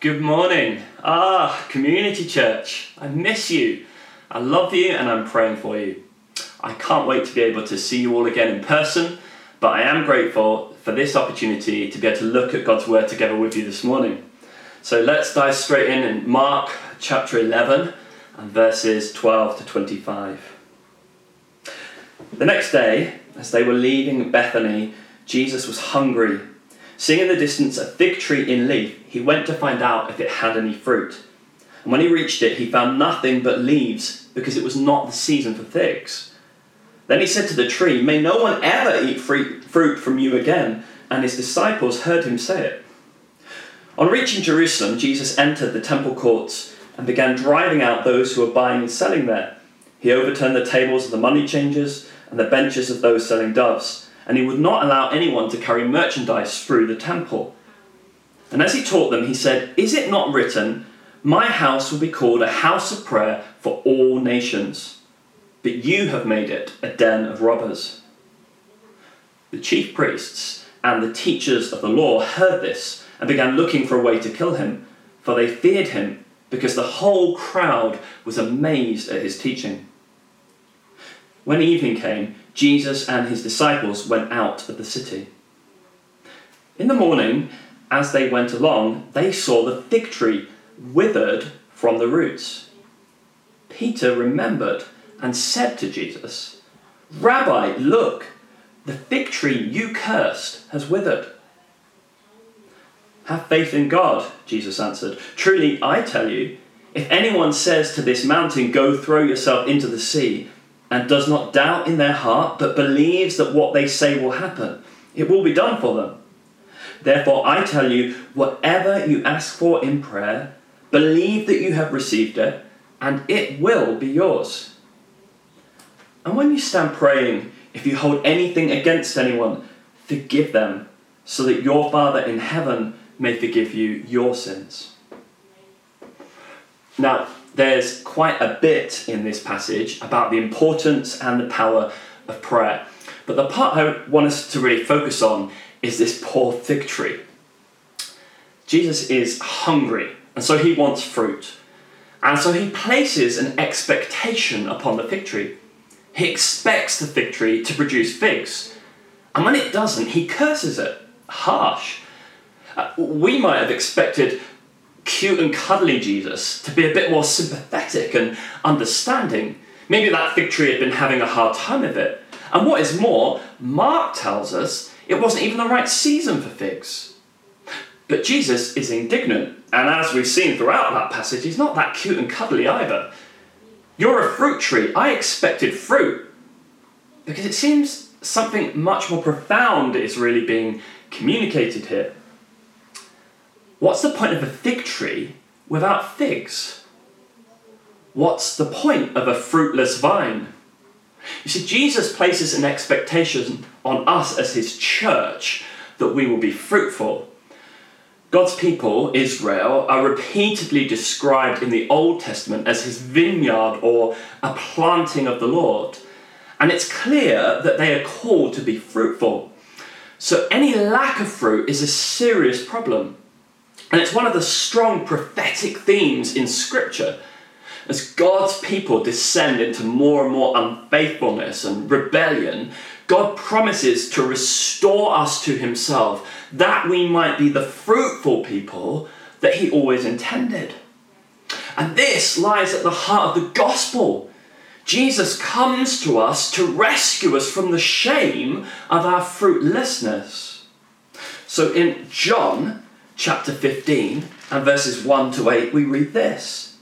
Good morning. Ah, Community Church. I miss you. I love you and I'm praying for you. I can't wait to be able to see you all again in person, but I am grateful for this opportunity to be able to look at God's Word together with you this morning. So let's dive straight in in Mark chapter 11 and verses 12 to 25. The next day, as they were leaving Bethany, Jesus was hungry. Seeing in the distance a fig tree in leaf, he went to find out if it had any fruit. And when he reached it, he found nothing but leaves, because it was not the season for figs. Then he said to the tree, May no one ever eat fruit from you again. And his disciples heard him say it. On reaching Jerusalem, Jesus entered the temple courts and began driving out those who were buying and selling there. He overturned the tables of the money changers and the benches of those selling doves and he would not allow anyone to carry merchandise through the temple. And as he taught them, he said, Is it not written, My house will be called a house of prayer for all nations, but you have made it a den of robbers? The chief priests and the teachers of the law heard this and began looking for a way to kill him, for they feared him because the whole crowd was amazed at his teaching. When evening came, Jesus and his disciples went out of the city. In the morning, as they went along, they saw the fig tree withered from the roots. Peter remembered and said to Jesus, Rabbi, look, the fig tree you cursed has withered. Have faith in God, Jesus answered. Truly, I tell you, if anyone says to this mountain, Go throw yourself into the sea, and does not doubt in their heart, but believes that what they say will happen, it will be done for them. Therefore, I tell you, whatever you ask for in prayer, believe that you have received it, and it will be yours. And when you stand praying, if you hold anything against anyone, forgive them, so that your Father in heaven may forgive you your sins. Now, there's quite a bit in this passage about the importance and the power of prayer. But the part I want us to really focus on is this poor fig tree. Jesus is hungry, and so he wants fruit. And so he places an expectation upon the fig tree. He expects the fig tree to produce figs. And when it doesn't, he curses it. Harsh. Uh, we might have expected cute and cuddly Jesus to be a bit more sympathetic and understanding. Maybe that fig tree had been having a hard time of it. And what is more, Mark tells us it wasn't even the right season for figs. But Jesus is indignant, and as we've seen throughout that passage, he's not that cute and cuddly either. You're a fruit tree. I expected fruit. Because it seems something much more profound is really being communicated here. What's the point of a fig tree without figs? What's the point of a fruitless vine? You see, Jesus places an expectation on us as his church that we will be fruitful. God's people, Israel, are repeatedly described in the Old Testament as his vineyard or a planting of the Lord. And it's clear that they are called to be fruitful. So any lack of fruit is a serious problem. And it's one of the strong prophetic themes in Scripture. As God's people descend into more and more unfaithfulness and rebellion, God promises to restore us to Himself that we might be the fruitful people that He always intended. And this lies at the heart of the gospel. Jesus comes to us to rescue us from the shame of our fruitlessness. So in John chapter 15 and verses 1 to 8, we read this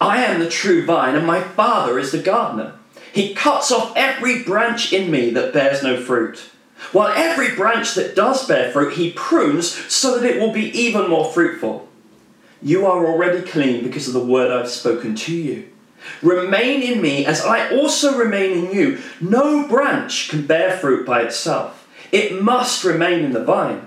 I am the true vine, and my Father is the gardener. He cuts off every branch in me that bears no fruit, while every branch that does bear fruit, he prunes so that it will be even more fruitful. You are already clean because of the word I've spoken to you. Remain in me as I also remain in you. No branch can bear fruit by itself, it must remain in the vine.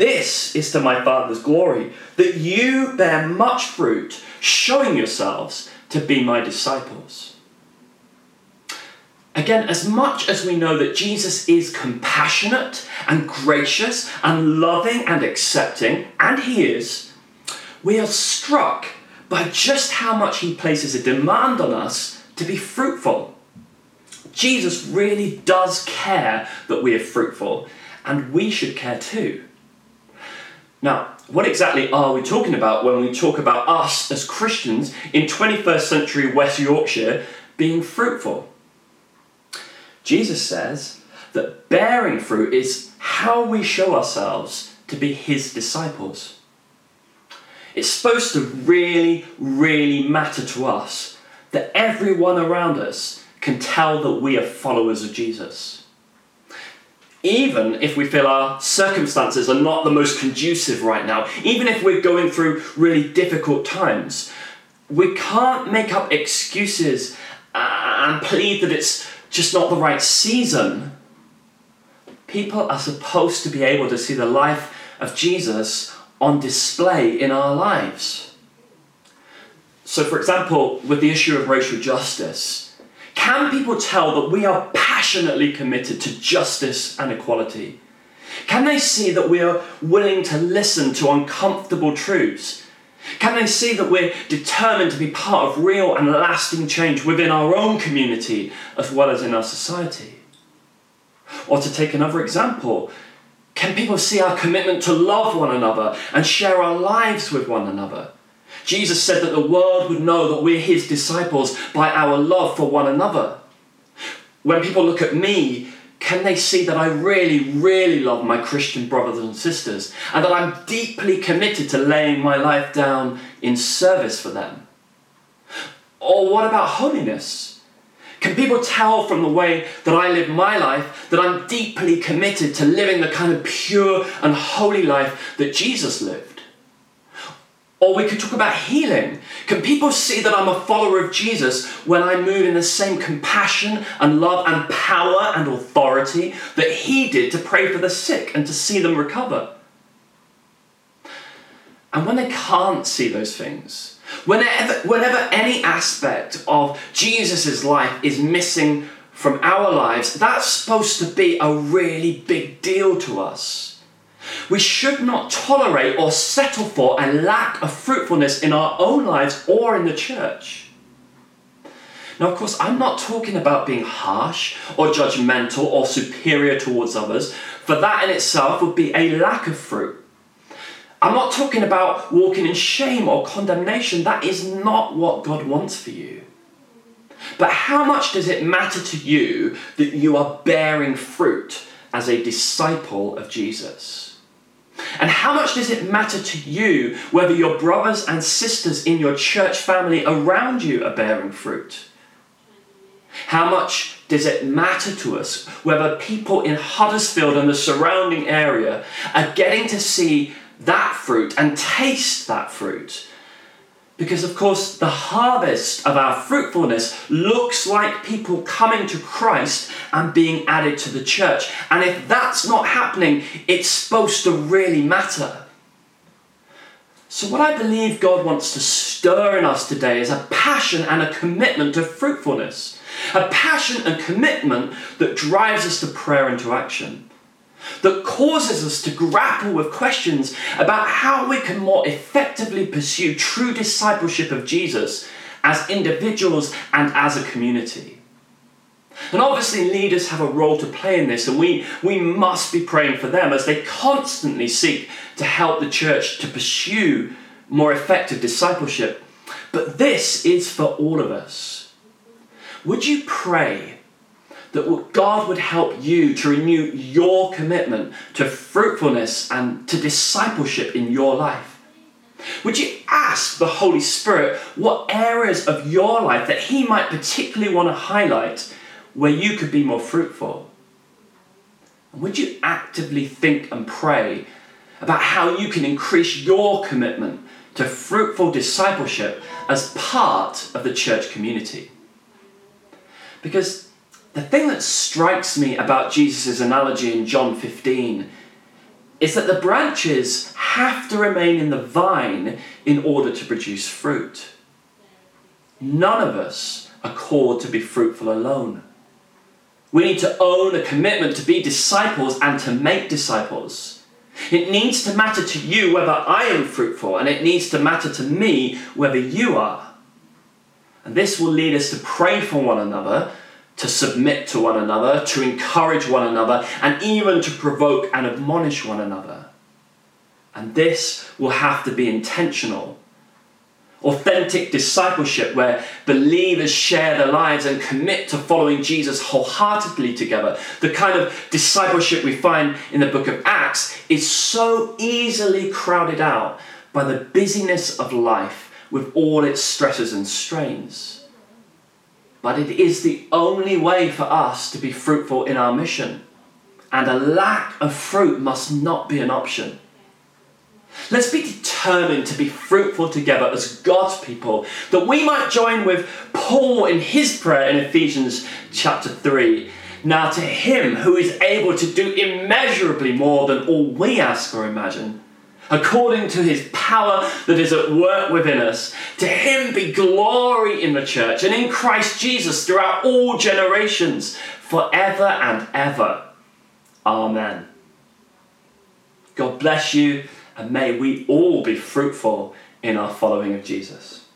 This is to my Father's glory, that you bear much fruit, showing yourselves to be my disciples. Again, as much as we know that Jesus is compassionate and gracious and loving and accepting, and he is, we are struck by just how much he places a demand on us to be fruitful. Jesus really does care that we are fruitful, and we should care too. Now, what exactly are we talking about when we talk about us as Christians in 21st century West Yorkshire being fruitful? Jesus says that bearing fruit is how we show ourselves to be his disciples. It's supposed to really, really matter to us that everyone around us can tell that we are followers of Jesus. Even if we feel our circumstances are not the most conducive right now, even if we're going through really difficult times, we can't make up excuses and plead that it's just not the right season. People are supposed to be able to see the life of Jesus on display in our lives. So, for example, with the issue of racial justice, can people tell that we are passionately committed to justice and equality? Can they see that we are willing to listen to uncomfortable truths can they see that we're determined to be part of real and lasting change within our own community as well as in our society? Or to take another example, can people see our commitment to love one another and share our lives with one another? Jesus said that the world would know that we're his disciples by our love for one another. When people look at me, can they see that I really, really love my Christian brothers and sisters and that I'm deeply committed to laying my life down in service for them? Or what about holiness? Can people tell from the way that I live my life that I'm deeply committed to living the kind of pure and holy life that Jesus lived? Or we could talk about healing. Can people see that I'm a follower of Jesus when I move in the same compassion and love and power and authority that He did to pray for the sick and to see them recover? And when they can't see those things, whenever, whenever any aspect of Jesus' life is missing from our lives, that's supposed to be a really big deal to us. We should not tolerate or settle for a lack of fruitfulness in our own lives or in the church. Now, of course, I'm not talking about being harsh or judgmental or superior towards others, for that in itself would be a lack of fruit. I'm not talking about walking in shame or condemnation. That is not what God wants for you. But how much does it matter to you that you are bearing fruit as a disciple of Jesus? And how much does it matter to you whether your brothers and sisters in your church family around you are bearing fruit? How much does it matter to us whether people in Huddersfield and the surrounding area are getting to see that fruit and taste that fruit because, of course, the harvest of our fruitfulness looks like people coming to Christ and being added to the church. And if that's not happening, it's supposed to really matter. So, what I believe God wants to stir in us today is a passion and a commitment to fruitfulness. A passion and commitment that drives us to prayer and to action that causes us to grapple with questions about how we can more effectively pursue true discipleship of Jesus as individuals and as a community. And obviously, leaders have a role to play in this, and we, we must be praying for them as they constantly seek to help the church to pursue more effective discipleship. But this is for all of us. Would you pray that God would help you to renew your commitment to fruitfulness and to discipleship in your life? Would you ask the Holy Spirit what areas of your life that He might particularly want to highlight where you could be more fruitful? And would you actively think and pray about how you can increase your commitment to fruitful discipleship as part of the church community. Because the thing that strikes me about Jesus' analogy in John 15 is that the branches have to remain in the vine in order to produce fruit. None of us are called to be fruitful alone. We need to own a commitment to be disciples and to make disciples. It needs to matter to you whether I am fruitful, and it needs to matter to me whether you are. And this will lead us to pray for one another, to submit to one another, to encourage one another, and even to provoke and admonish one another. And this will have to be intentional Authentic discipleship, where believers share their lives and commit to following Jesus wholeheartedly together. The kind of discipleship we find in the book of Acts is so easily crowded out by the busyness of life with all its stresses and strains. But it is the only way for us to be fruitful in our mission. And a lack of fruit must not be an option. Let's be determined to be fruitful together as God's people, that we might join with Paul in his prayer in Ephesians chapter 3. Now, to him who is able to do immeasurably more than all we ask or imagine, according to his power that is at work within us, to him be glory in the church and in Christ Jesus throughout all generations, forever and ever. Amen. God bless you and may we all be fruitful in our following of Jesus.